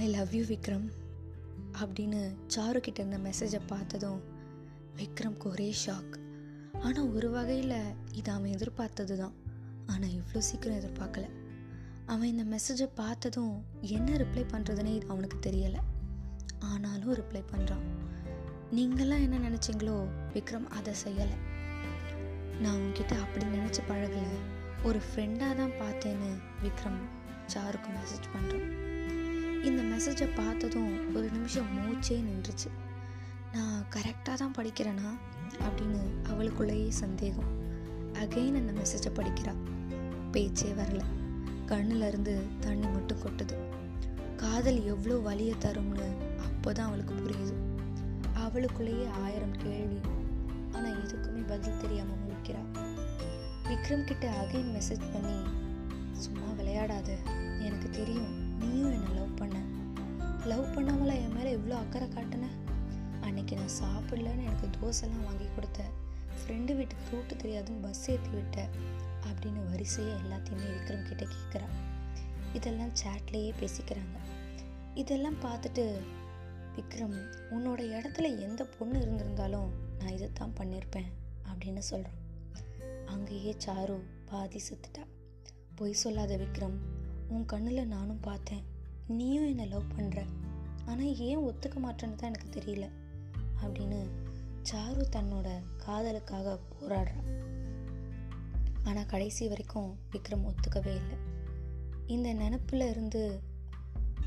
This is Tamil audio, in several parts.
I love you Vikram. அப்படின்னு சாரு கிட்ட இருந்த மெசேஜை பார்த்ததும் விக்ரம்க்கு ஒரே ஷாக் ஆனால் ஒரு வகையில் இது அவன் எதிர்பார்த்தது தான் ஆனால் இவ்வளோ சீக்கிரம் எதிர்பார்க்கல. அவன் இந்த மெசேஜை பார்த்ததும் என்ன ரிப்ளை பண்ணுறதுனே அவனுக்கு தெரியலை. ஆனாலும் ரிப்ளை பண்ணுறான் நீங்களாம் என்ன நினச்சிங்களோ விக்ரம் அதை செய்யலை. நான் உங்ககிட்ட அப்படி நினச்சி பழகலை. ஒரு ஃப்ரெண்டாக தான் பார்த்தேன்னு விக்ரம் சாருக்கு மெசேஜ் பண்ணுறான் இந்த மெசேஜை பார்த்ததும் ஒரு நிமிஷம் மூச்சே நின்றுச்சு. நான் கரெக்டாக தான் படிக்கிறேனா? அப்படின்னு அவளுக்குள்ளேயே சந்தேகம். அகைன் அந்த மெசேஜை படிக்கிறா. பேச்சே வரல. கண்ணிலிருந்து தண்ணி மட்டும் கொட்டுது. காதல் எவ்வளோ வலியை தரும்னு அப்போதான் அவளுக்கு புரியுது. அவளுக்குள்ளேயே ஆயிரம் கேள்வி. ஆனால் எதுக்குமே பதில் தெரியாமல் முழிக்கிறா. விக்ரம் கிட்ட அகைன் மெசேஜ் பண்ணி சும்மா விளையாடாத. எனக்கு தெரியும். நீயும் என்னை லவ் பண்ண? லவ் பண்ணாமல என் மேலே இவ்வளோ அக்கறை காட்டின? அன்னைக்கு நான் சாப்பிடலன்னு எனக்கு தோசைலாம் வாங்கி கொடுத்த. ஃப்ரெண்டு வீட்டுக்கு ரூட்டு தெரியாதுன்னு பஸ் ஏற்றி விட்ட. அப்படின்னு வரிசையாக எல்லாத்தையுமே விக்ரம் கிட்டே கேட்குறா இதெல்லாம் சேட்லேயே பேசிக்கிறாங்க. இதெல்லாம் பார்த்துட்டு விக்ரம் உன்னோட இடத்துல எந்த பொண்ணு இருந்திருந்தாலும் நான் இதை தான் பண்ணியிருப்பேன் அப்படின்னு சொல்கிறோம் அங்கேயே சாரு பாதி செத்துட்டா. பொய் சொல்லாத விக்ரம் உன் கண்ணில் நானும் பார்த்தேன். நீயும் என்னை லவ் பண்ணுற ஆனால் ஏன் ஒத்துக்க மாட்டேன்னு தான் எனக்கு தெரியல. அப்படின்னு சாரு தன்னோட காதலுக்காக போராடுறா. ஆனால் கடைசி வரைக்கும் விக்ரம் ஒத்துக்கவே இல்லை. இந்த நினப்பில் இருந்து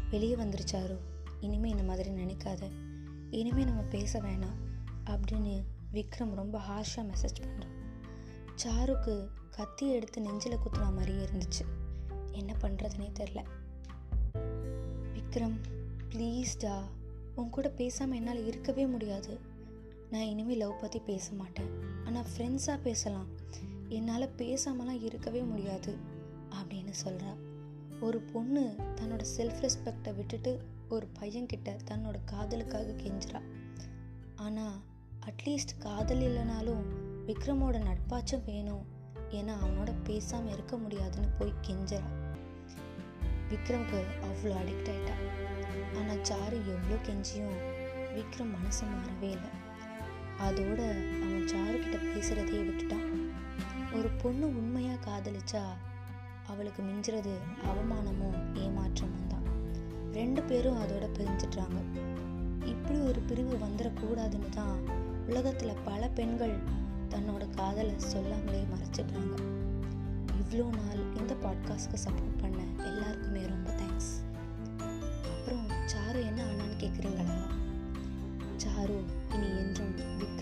வெளியே வந்துருச்சாரு இனிமேல் இந்த மாதிரி நினைக்காத. இனிமேல் நம்ம பேச வேணாம் அப்படின்னு விக்ரம் ரொம்ப ஹார்ஷாக மெசேஜ் பண்ணுறான் சாருக்கு கத்தி எடுத்து நெஞ்சில் குத்துன மாதிரியே இருந்துச்சு. என்ன பண்ணுறதுனே தெரில. விக்ரம் ப்ளீஸ்டா உன் கூட பேசாமல் என்னால் இருக்கவே முடியாது. நான் இனிமேல் லவ் பற்றி பேச மாட்டேன். ஆனால் ஃப்ரெண்ட்ஸாக பேசலாம். என்னால் பேசாமலாம் இருக்கவே முடியாது அப்படின்னு சொல்கிறா ஒரு பொண்ணு தன்னோட செல்ஃப் ரெஸ்பெக்டை விட்டுட்டு ஒரு பையன்கிட்ட தன்னோட காதலுக்காக கெஞ்சுறா. ஆனால் அட்லீஸ்ட் காதல் இல்லைனாலும் விக்ரமோட நட்பாச்சும் வேணும். ஏன்னா அவனோட பேசாமல் இருக்க முடியாதுன்னு போய் கெஞ்சுறா. விக்ரம்க்கு அவ்வளோ அடிக்ட் ஆயிட்டா. ஆனால் சாரு எவ்வளோ கெஞ்சியும் விக்ரம் மனசு மாறவே இல்லை. அதோட அவன் சாருக்கிட்ட பேசுகிறதே விட்டுட்டான். ஒரு பொண்ணு உண்மையாக காதலிச்சா அவளுக்கு மிஞ்சுறது அவமானமும் ஏமாற்றமும் தான். ரெண்டு பேரும் அதோட பிரிஞ்சிட்றாங்க இப்படி ஒரு பிரிவு வந்துடக்கூடாதுன்னு தான் உலகத்தில் பல பெண்கள் தன்னோட காதலை சொல்லாமலே மறைச்சிட்றாங்க. இவ்வளோ நாள் இந்த பாட்காஸ்ட்க்கு சப்போர்ட் பண்ண எல்லாருக்குமே ரொம்ப தேங்க்ஸ் அப்புறம் சாரு என்ன ஆனான்னு கேட்குறீங்களா சாரு இனி என்றும் விக்